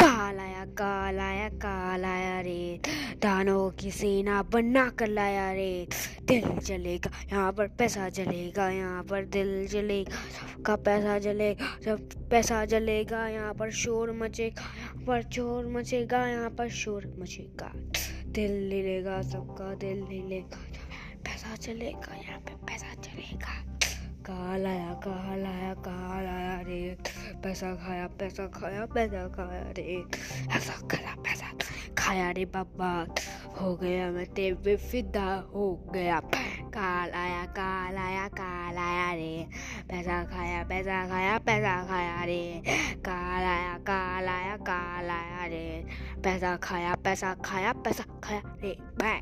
काल आया काल आया काल आया रे। दानों की सेना बना कर लाया रे। दिल जलेगा, यहाँ पर पैसा जलेगा, यहाँ पर दिल जलेगा, सबका पैसा जलेगा जब पैसा जलेगा, यहाँ पर शोर मचेगा, यहाँ पर शोर मचेगा, यहाँ पर शोर मचेगा। दिल हिलेगा सबका दिल हिलेगा पैसा चलेगा यहाँ पे पैसा चलेगा काल आया काल आया काल पैसा खाया पैसा खाया पैसा खाया रे। ऐसा खाया पैसा खाया रे बाबा। हो गया मैं तेरे फिदा, हो गया। काल आया काल आया काल आया रे। पैसा खाया पैसा खाया पैसा खाया रे। काल आया काल आया काल आया रे। पैसा खाया पैसा खाया पैसा खाया रे। बाय